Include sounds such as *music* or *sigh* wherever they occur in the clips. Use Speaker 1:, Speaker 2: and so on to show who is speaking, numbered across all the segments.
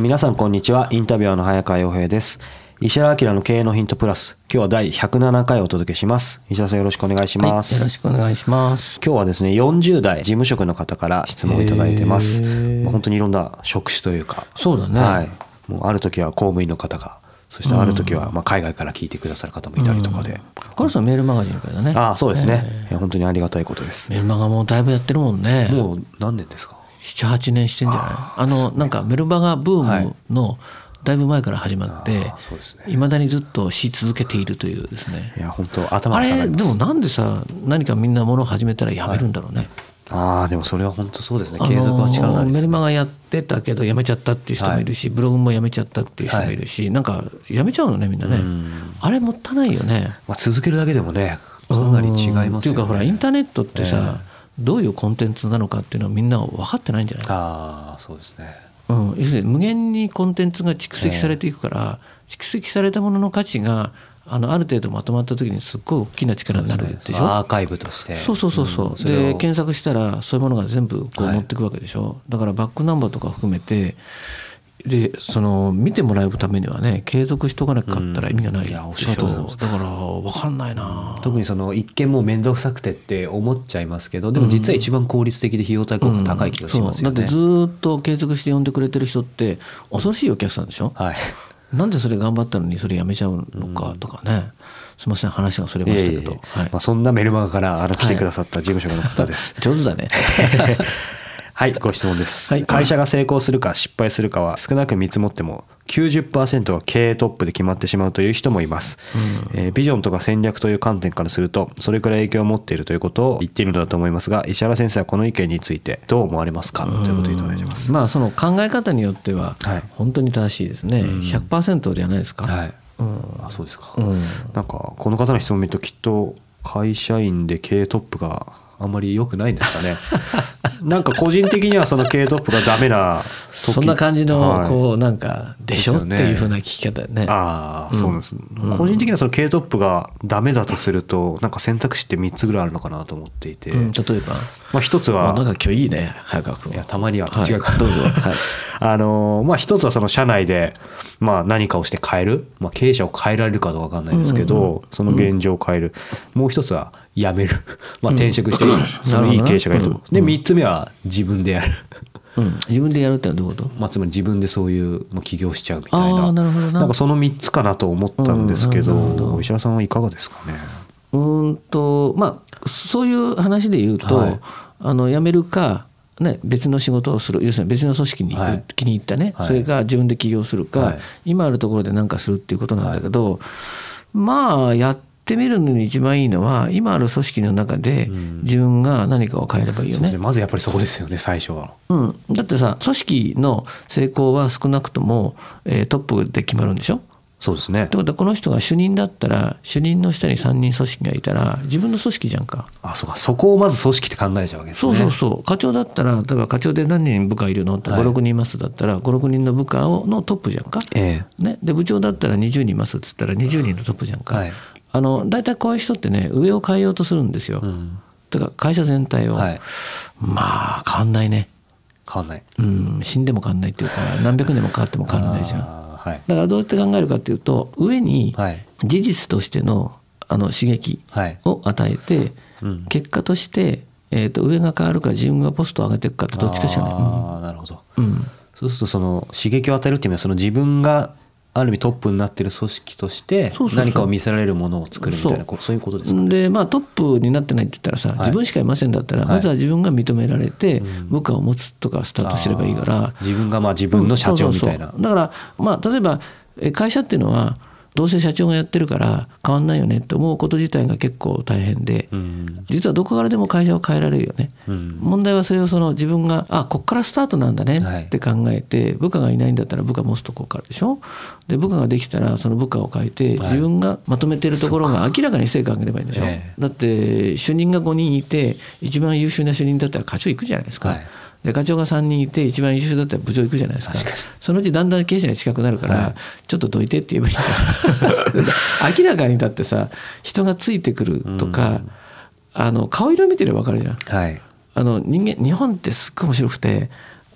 Speaker 1: 皆さんこんにちは。インタビュアーの早川洋平です。石原明の経営のヒントプラス。今日は第107回をお届けします。石原さんよろしくお願いします、
Speaker 2: はい、よろしくお願いします。
Speaker 1: 今日はですね40代事務職の方から質問をいただいてます。まあ本当にいろんな職種というか。
Speaker 2: そうだね。
Speaker 1: はい、もうある時は公務員の方がそしてある時はまあ海外から聞いてくださる方もいたりとかで、
Speaker 2: これさメールマガジンからね。
Speaker 1: ああそうですね、本当にありがたいことです。
Speaker 2: メルマガもだいぶやってるもんね。
Speaker 1: もう何年ですか？
Speaker 2: 七八年してんじゃない？あのなんかメルマガブームのだいぶ前から始まっていまだにずっとし続けているというですね
Speaker 1: い。や本当頭
Speaker 2: あ
Speaker 1: が下がり
Speaker 2: でもなんでさ何かみんなものを始めたらやめるんだろうね。
Speaker 1: ああでもそれは本当そうですね継続は力なりですね
Speaker 2: メルマガやってたけどやめちゃったっていう人もいるし、ブログもやめちゃったっていう人もいるし、なんかやめちゃうのねみんなね。あれもったいないよね。
Speaker 1: まあ、続けるだけでもねかなり違いますよね。
Speaker 2: っていうかほらインターネットってさ、
Speaker 1: え
Speaker 2: どういうコンテンツなのかっていうのはみんな分かってないんじゃない？
Speaker 1: ああそうですね。
Speaker 2: うん、要するに無限にコンテンツが蓄積されていくから、蓄積されたものの価値があのある程度まとまった時にすっごい大きな力になるでしょ？
Speaker 1: アーカイブとして。
Speaker 2: そうそうそうそう、
Speaker 1: ん。それを
Speaker 2: で検索したらそういうものが全部こう
Speaker 1: はい。
Speaker 2: 持っていくわけでしょ、だからバックナンバーとか含めてでその見てもらうためにはね継続しとかなかったら意味がないでしょ、
Speaker 1: うんいやおっしゃる通りでございます。
Speaker 2: だから分かんないな。
Speaker 1: 特にその一見もう面倒くさくてって思っちゃいますけどでも実は一番効率的で費用対効果高い気がしますよね。
Speaker 2: そう。だってずーっと継続して呼んでくれてる人って恐ろしいお客さんでしょ、
Speaker 1: はい。*laughs*
Speaker 2: なんでそれ頑張ったのにそれやめちゃうのかとかね、すみません話がそれましたけど、
Speaker 1: いえいえ
Speaker 2: はい。
Speaker 1: まあ、そんなメルマガからあの来てくださった事務職の方です。*laughs*
Speaker 2: 上手だね *laughs*
Speaker 1: はい、ご質問です、
Speaker 2: はい。
Speaker 1: 会社が成功するか失敗するかは少なく見積もっても90%が経営トップで決まってしまうという人もいます、えービジョンとか戦略という観点からするとそれくらい影響を持っているということを言っているのだと思いますが石原先生はこの意見についてどう思われますか？ということをいただいてます、
Speaker 2: まあその考え方によっては
Speaker 1: はい。
Speaker 2: 本当に正しいですね、100%じゃないですか、
Speaker 1: はい、
Speaker 2: うん。
Speaker 1: あそうですか、
Speaker 2: うん。
Speaker 1: なんかこの方の質問を見るときっと会社員で経営トップがあんまり良くないんですかね。*laughs* なんか個人的にはその経営トップがダメな時。
Speaker 2: そんな感じの
Speaker 1: はい。
Speaker 2: こうなんかでしょ？
Speaker 1: ですよね。
Speaker 2: っていうふうな聞き方ね。
Speaker 1: ああ、そうなんです、個人的にはその経営トップがダメだとするとなんか選択肢って3つぐらいあるのかなと思っていて、
Speaker 2: うん、例えば。
Speaker 1: まあ一つは
Speaker 2: あなんか今日いいね早川君。
Speaker 1: いやたまには
Speaker 2: はい。
Speaker 1: 違うか、
Speaker 2: どうぞ。はい *laughs*
Speaker 1: あのまあ一つはその社内でまあ何かをして変える、まあ、経営者を変えられるかどうかわかんないですけど、その現状を変える、もう一つは辞める、*laughs* まあ、転職していい、そのいい経営者がいると、で三つ目は自分でやる、
Speaker 2: うん、自分でやるってのはどういうこと？*laughs*
Speaker 1: まあ、つまり自分でそういう起業しちゃうみたいな。
Speaker 2: なるほどな。
Speaker 1: なんかその3つかなと思ったんですけど,、
Speaker 2: うんど。
Speaker 1: 石原さんはいかがですかね？
Speaker 2: うーんとまあそういう話で言うと、
Speaker 1: はい。
Speaker 2: あの辞めるか、ね、別の仕事をする要するに別の組織に行く、
Speaker 1: はい。
Speaker 2: 気に入ったね、
Speaker 1: はい。
Speaker 2: それから自分で起業するか、
Speaker 1: はい。
Speaker 2: 今あるところで何かするっていうことなんだけど、まあやってみるのに一番いいのは今ある組織の中で自分が何かを変えればいいよね。
Speaker 1: そうですね。まずやっぱりそこですよね最初は。
Speaker 2: うん、だってさ組織の成功は少なくとも、えートップで決まるんでしょ？
Speaker 1: そうですね。
Speaker 2: ってことはこの人が主任だったら主任の下に3人組織がいたら自分の組織じゃんか。
Speaker 1: あそうか。そこをまず組織って考えちゃうわけですね。
Speaker 2: そうそうそう。課長だったら例えば課長で何人部下いるのって
Speaker 1: はい。
Speaker 2: 56人いますだったら56人の部下をのトップじゃんか。
Speaker 1: え
Speaker 2: ね、で部長だったら20人いますっつったら20人のトップじゃんか。
Speaker 1: はい。
Speaker 2: あの大体こういう人ってね上を変えようとするんですよ。
Speaker 1: えうん。
Speaker 2: だから会社全体を、
Speaker 1: はい。
Speaker 2: まあ変わんないね。
Speaker 1: 変わんない。
Speaker 2: うん。死んでも変わんないっていうか何百年も変わっても変わらないじゃん。
Speaker 1: はい。
Speaker 2: だからどうやって考えるかっていうと上に
Speaker 1: はい。
Speaker 2: 事実としてのあの刺激
Speaker 1: はい。
Speaker 2: を与えて、
Speaker 1: うん。
Speaker 2: 結果として、えー、と上が変わるか自分がポストを上げていくかってどっちかしかない。
Speaker 1: ああなるほど。
Speaker 2: うん。うん
Speaker 1: そうするとその刺激を与えるっていうのはその自分がある意味トップになってる組織として何かを見せられるものを作るみたいな
Speaker 2: そう。
Speaker 1: こそういうことですか？ね。
Speaker 2: でまあトップになってないって言ったらさ、
Speaker 1: い。
Speaker 2: 自分しかいませんだったら、
Speaker 1: はい。
Speaker 2: まずは自分が認められて部下を持つとかスタートすればいいから。
Speaker 1: 自分がまあ自分の社長みたいな。
Speaker 2: うんそうそうそう。だからまあ例えばえ会社っていうのはどうせ社長がやってるから変わんないよねって思うこと自体が結構大変で、
Speaker 1: うん。
Speaker 2: 実はどこからでも会社を変えられるよね。
Speaker 1: うん。
Speaker 2: 問題はそれをその自分があこっからスタートなんだね
Speaker 1: はい。
Speaker 2: って考えて、部下がいないんだったら部下持つとこからでしょ？で部下ができたらその部下を変えて
Speaker 1: はい。
Speaker 2: 自分がまとめてるところが明らかに成果を上げればいいんでしょ、
Speaker 1: ええ。
Speaker 2: だって主任が5人いて一番優秀な主任だったら課長行くじゃないですか、
Speaker 1: はい
Speaker 2: で課長が3人いて一番優秀だったら部長行くじゃないですか。そのうちだんだん経営者に近くなるから、
Speaker 1: はい。
Speaker 2: ちょっとどいてって言えばいいん *laughs* 明らかにだってさ人がついてくるとか、あの顔色見てれば分かるじゃん。
Speaker 1: はい。
Speaker 2: あの人間日本ってすっごい面白くて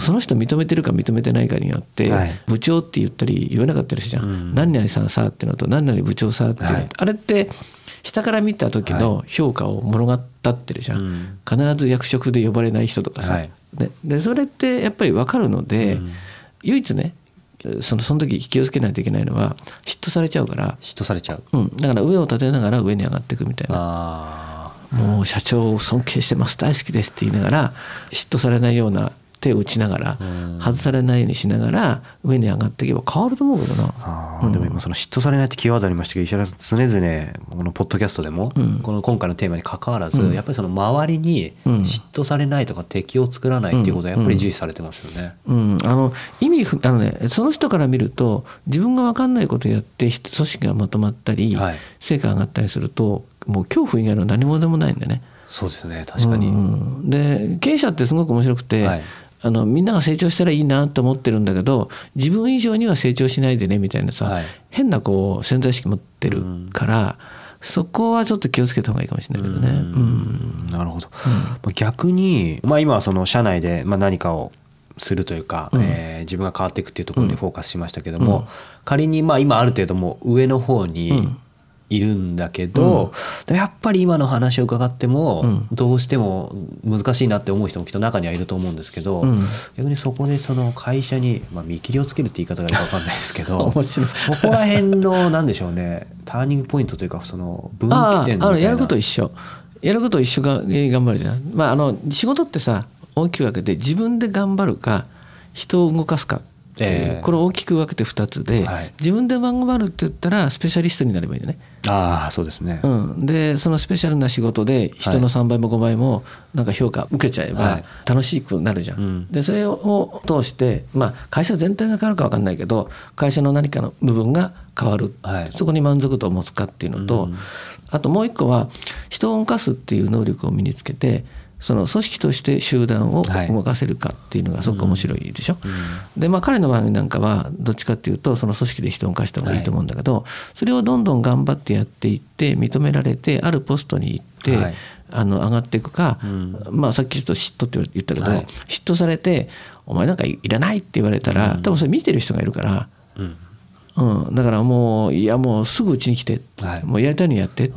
Speaker 2: その人認めてるか認めてないかによって、
Speaker 1: はい。
Speaker 2: 部長って言ったり言わなかったりするじゃん、
Speaker 1: うん。
Speaker 2: 何々さんさってのと何々部長さって
Speaker 1: はい。
Speaker 2: あれって下から見た時の評価を物語ってるじゃん、
Speaker 1: うん。
Speaker 2: 必ず役職で呼ばれない人とかさ、
Speaker 1: はい。
Speaker 2: ででそれってやっぱり分かるので、
Speaker 1: うん。
Speaker 2: 唯一ねそのその時気をつけないといけないのは嫉妬されちゃうから、
Speaker 1: 嫉妬されちゃう。
Speaker 2: うん、だから上を立てながら上に上がっていくみたいな。
Speaker 1: あ
Speaker 2: もう社長を尊敬してます。大好きですって言いながら嫉妬されないような手を打ちながら
Speaker 1: うん。
Speaker 2: 外されないようにしながら上に上がっていけば変わると思うけどな。
Speaker 1: あー。でも今その嫉妬されないってキーワードありましたけど石原さん常々このポッドキャストでも、
Speaker 2: うん。
Speaker 1: この今回のテーマに関わらず、
Speaker 2: うん。
Speaker 1: やっぱりその周りに
Speaker 2: うん。
Speaker 1: 嫉妬されないとか敵を作らないっていうことはやっぱり重視されてますよね。
Speaker 2: うん、あの意味ふあのねその人から見ると自分が分かんないことやってひ組織がまとまったり、
Speaker 1: はい。
Speaker 2: 成果が上がったりするともう恐怖以外の何もでもないんだよね。
Speaker 1: そうですね確かに。
Speaker 2: うん。で経営者ってすごく面白くて、
Speaker 1: はい
Speaker 2: あのみんなが成長したらいいなと思ってるんだけど自分以上には成長しないでねみたいなさ、
Speaker 1: はい。
Speaker 2: 変なこう潜在意識持ってるから、そこはちょっと気をつけた方がいいかもしれないけどね。うん。
Speaker 1: なるほど、まあ逆に、まあ、今はその社内でまあ何かをするというか、
Speaker 2: うん。
Speaker 1: えー自分が変わっていくっていうところにフォーカスしましたけども、仮にまあ今ある程度もう上の方に
Speaker 2: うん
Speaker 1: いるんだけど、でもやっぱり今の話を伺っても、
Speaker 2: うん。
Speaker 1: どうしても難しいなって思う人もきっと中にはいると思うんですけど、
Speaker 2: うん。
Speaker 1: 逆にそこでその会社に、まあ、見切りをつけるって言い方がいいか分かんないですけど *laughs* そこら辺のなんでしょうねターニングポイントというかその分
Speaker 2: あ
Speaker 1: 岐点みたいな。
Speaker 2: ああのやること一緒。やること一緒がえー頑張るじゃん、まあ、あの仕事ってさ大きく分けて自分で頑張るか人を動かすかっていう、
Speaker 1: ええ。
Speaker 2: これを大きく分けて2つで、
Speaker 1: はい。
Speaker 2: 自分で頑張るって言ったらスペシャリストになればいいんだね、
Speaker 1: ああそうですね、
Speaker 2: うん、でそのスペシャルな仕事で人の3倍も5倍もなんか評価受けちゃえ
Speaker 1: は
Speaker 2: ば
Speaker 1: い。
Speaker 2: 楽しくなるじゃん。
Speaker 1: うん。
Speaker 2: でそれを通して、まあ、会社全体が変わるか分かんないけど会社の何かの部分が変わる、
Speaker 1: はい。
Speaker 2: そこに満足度を持つかっていうのと、
Speaker 1: うん。
Speaker 2: あともう一個は人を動かすっていう能力を身につけてその組織として集団を
Speaker 1: はい。
Speaker 2: 動かせるかっていうのがすごく面白いでしょ。でまあ彼の場合なんかはどっちかっていうとその組織で人を動かした方がいいと思うんだけど、それをどんどん頑張ってやっていって認められてあるポストに行って、
Speaker 1: はい。
Speaker 2: あの上がっていくか、
Speaker 1: ん。
Speaker 2: まあさっきちょっと嫉妬って言ったけど、
Speaker 1: はい。
Speaker 2: 嫉妬されて「お前なんかいらない」って言われたら、多分それ見てる人がいるから。
Speaker 1: うん。
Speaker 2: うん、だからもういやもうすぐうちに来て、
Speaker 1: はい。
Speaker 2: もうやりたいのやってっ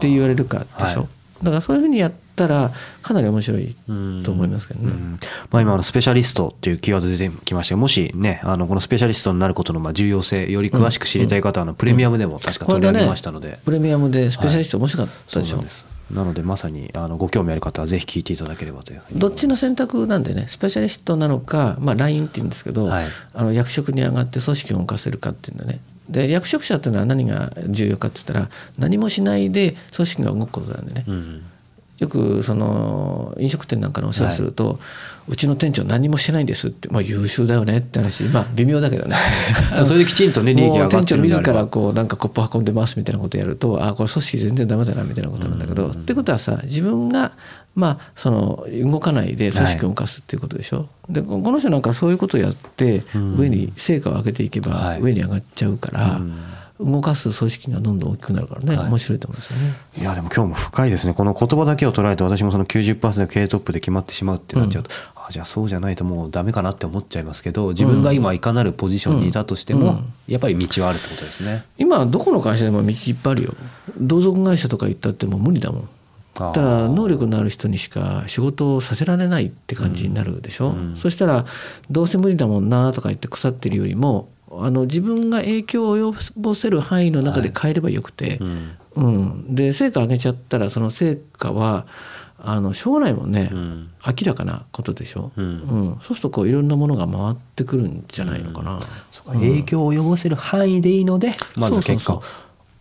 Speaker 2: て言われるかでしょ、
Speaker 1: はい。
Speaker 2: だからそういうふうにやったらかなり面白い
Speaker 1: うん
Speaker 2: と思いますけどね。
Speaker 1: うん。まあ、今あのスペシャリストっていうキーワード出てきましたがもしねあのこのスペシャリストになることのまあ重要性より詳しく知りたい方はあのプレミアムでも確か取り上げましたので、
Speaker 2: プレミアムでスペシャリスト面白かったでしょ、
Speaker 1: そうなのでまさにあのご興味ある方はぜひ聞いていただければという
Speaker 2: どっちの選択なんでねスペシャリストなのか、まあ、ラインって言うんですけど、
Speaker 1: はい。
Speaker 2: あの役職に上がって組織を動かせるかっていうのね。で役職者っていうのは何が重要かって言ったら何もしないで組織が動くことなんでね、
Speaker 1: うん
Speaker 2: よくその飲食店なんかのお世話すると、うちの店長何もしてないんですって、まあ、優秀だよねって話。まあ微妙だけどね。*laughs*
Speaker 1: それできちんとね *laughs* 利益が上がって
Speaker 2: もう店長自らこうなんかコップ運んでますみたいなことやるとあこれ組織全然ダメだなみたいなことなんだけど、ってことはさ自分がまあその動かないで組織を動かすっていうことでしょ、でここの人なんかそういうことをやって上に成果を上げていけ
Speaker 1: はい。
Speaker 2: ば上に上がっちゃうから、動かす組織がどんどん大きくなるからね、
Speaker 1: はい。
Speaker 2: 面白いと思うんですよね。
Speaker 1: いやでも今日も深いですね。この言葉だけを捉えると私もその90%経営トップで決まってしまうってなっちゃうと、あじゃあそうじゃないともうダメかなって思っちゃいますけど自分が今いかなるポジションにいたとしても、
Speaker 2: うん。
Speaker 1: やっぱり道はあるってことですね。
Speaker 2: 今どこの会社でも道いっぱいあるよ。同族会社とか行ったってもう無理だもん。ただ能力のある人にしか仕事をさせられないって感じになるでしょ、そしたらどうせ無理だもんなとか言って腐ってるよりもあの自分が影響を及ぼせる範囲の中で変えればよくて、
Speaker 1: うん。
Speaker 2: うん、で成果上げちゃったらその成果はあの将来もね、
Speaker 1: うん。
Speaker 2: 明らかなことでしょ、
Speaker 1: うん。
Speaker 2: うん。そうするとこういろんなものが回ってくるんじゃないのかな。うん。
Speaker 1: 影響を及ぼせる範囲でいいのでまず結果を。
Speaker 2: そう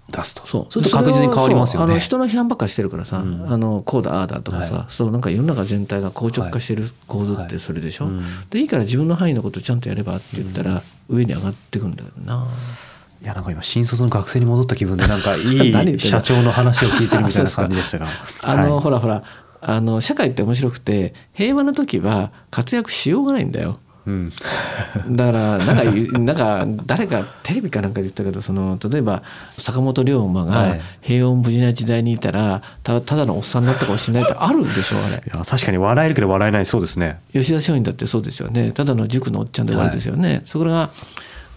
Speaker 1: 出すと。
Speaker 2: そう。
Speaker 1: すると確実に変わりますよね。
Speaker 2: あの人の批判ばっかりしてるからさ、
Speaker 1: うん。
Speaker 2: あのこうだああだとかさ、
Speaker 1: はい。
Speaker 2: そうなんか世の中全体が硬直化してる構図ってそれでしょ、
Speaker 1: うん。
Speaker 2: でいいから自分の範囲のことちゃんとやればって言ったら上に上がってくんだけどな。
Speaker 1: いやなんか今新卒の学生に戻った気分でなんかいい *laughs* 社長の話を聞いてるみたいな感じでしたが。*laughs*
Speaker 2: あの、
Speaker 1: はい。
Speaker 2: ほらほらあの社会って面白くて平和な時は活躍しようがないんだよ。
Speaker 1: うん。
Speaker 2: だからなんかなんか誰かテレビかなんかで言ったけどその例えば坂本龍馬
Speaker 1: は
Speaker 2: が
Speaker 1: い。
Speaker 2: 平穏無事な時代にいたらたただのおっさんになったかもしれないってあるんでしょ *laughs* あれ。
Speaker 1: いや確かに笑えるけど笑えないそうですね。
Speaker 2: 吉田松陰だってそうですよね。ただの塾のおっちゃんで終わりですよね、それが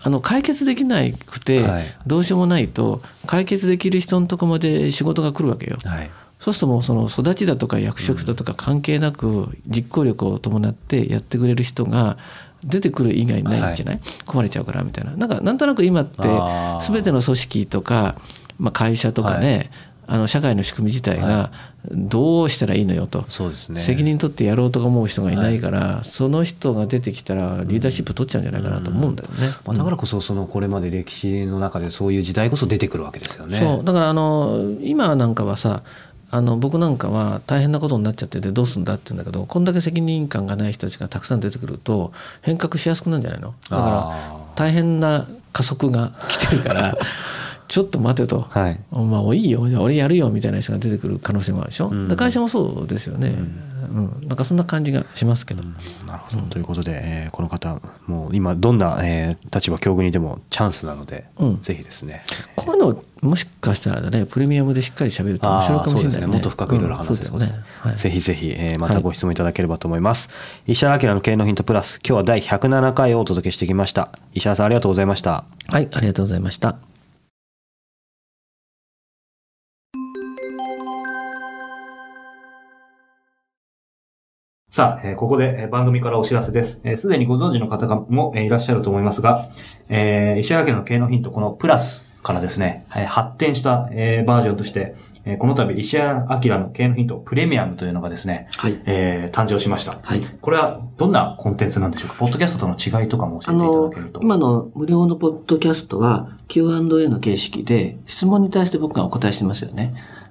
Speaker 2: あの解決できなくて
Speaker 1: はい。
Speaker 2: どうしようもないと解決できる人のとこまで仕事が来るわけよ。
Speaker 1: はい
Speaker 2: そうするともうその育ちだとか役職だとか関係なく実行力を伴ってやってくれる人が出てくる以外にないんじゃない、壊れちゃうからみたいな。なんかなんとなく今って全ての組織とか、まあ、会社とかね、あの社会の仕組み自体がどうしたらいいのよと、
Speaker 1: そうですね。
Speaker 2: 責任取ってやろうとか思う人がいないから、その人が出てきたらリーダーシップ取っちゃうんじゃないかなと思うんだよね。
Speaker 1: まあ、だからこそそのこれまで歴史の中でそういう時代こそ出てくるわけですよね。
Speaker 2: そう。だからあの今なんかはさあの僕なんかは大変なことになっちゃっててどうすんだって言うんだけどこんだけ責任感がない人たちがたくさん出てくると変革しやすくなるんじゃないの？だから
Speaker 1: あ
Speaker 2: 大変な加速が来てるから *laughs* ちょっと待てと。
Speaker 1: ーはい。
Speaker 2: まあもういいよ。俺やるよみたいな人が出てくる可能性もあるでしょ、
Speaker 1: ん。
Speaker 2: で会社もそうですよね、うん。なんかそんな感じがしますけど、
Speaker 1: なるほど、ということで、えーこの方もう今どんな、えー立場境遇にでもチャンスなので、
Speaker 2: うん。
Speaker 1: ぜひですね。
Speaker 2: こういうのもしかしたらねプレミアムでしっかり喋ると面白いかもしれないね。
Speaker 1: あーそうですね。もっと深くいろいろ話せ
Speaker 2: うんそうですね、はい。
Speaker 1: ぜひぜひ、えーまたご質問いただければと思います、石原明の経営のヒントプラス今日は第107回をお届けしてきました。石原さんありがとうございました。
Speaker 2: はい、ありがとうございました。
Speaker 1: さあ、えーここでえー番組からお知らせです。えーすでにご存知の方がもえからですね、えー発展した、えーバージョンとして、えーこの度石原明の経営のヒントプレミアムというのがですね、
Speaker 3: はい
Speaker 1: えー誕生しました。
Speaker 3: はい
Speaker 1: これはどんなコンテンツなんでしょうか？ポッドキャストとの違いとかも教
Speaker 3: あ
Speaker 1: えていただ
Speaker 3: の
Speaker 1: けると。、
Speaker 3: 今の無料のポッドキャストは Q&A の形式で質問に対して僕がお答えしてますよね。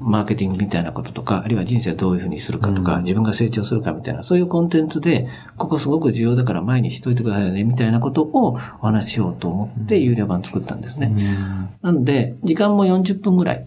Speaker 3: マーケティングみたいなこととか、あるいは人生をどういうふうにするかとか、
Speaker 1: うん。
Speaker 3: 自分が成長するかみたいな、そういうコンテンツで、ここすごく重要だから前にしといてくださいね、みたいなことをお話ししようと思って、有料版作ったんですね。なので、時間も40分ぐらい、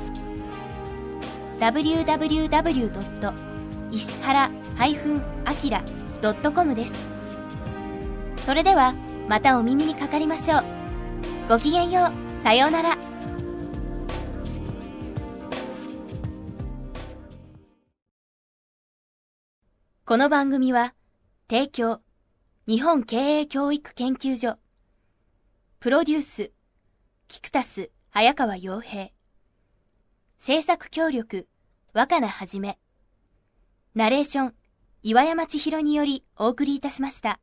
Speaker 4: www. 石原 -akira.com です。それでは、またお耳にかかりましょう。ごきげんよう。さようなら。この番組は、提供、日本経営教育研究所、プロデュース、キクタス、早川洋平、制作協力、若菜はじめ、ナレーション、岩山千尋によりお送りいたしました。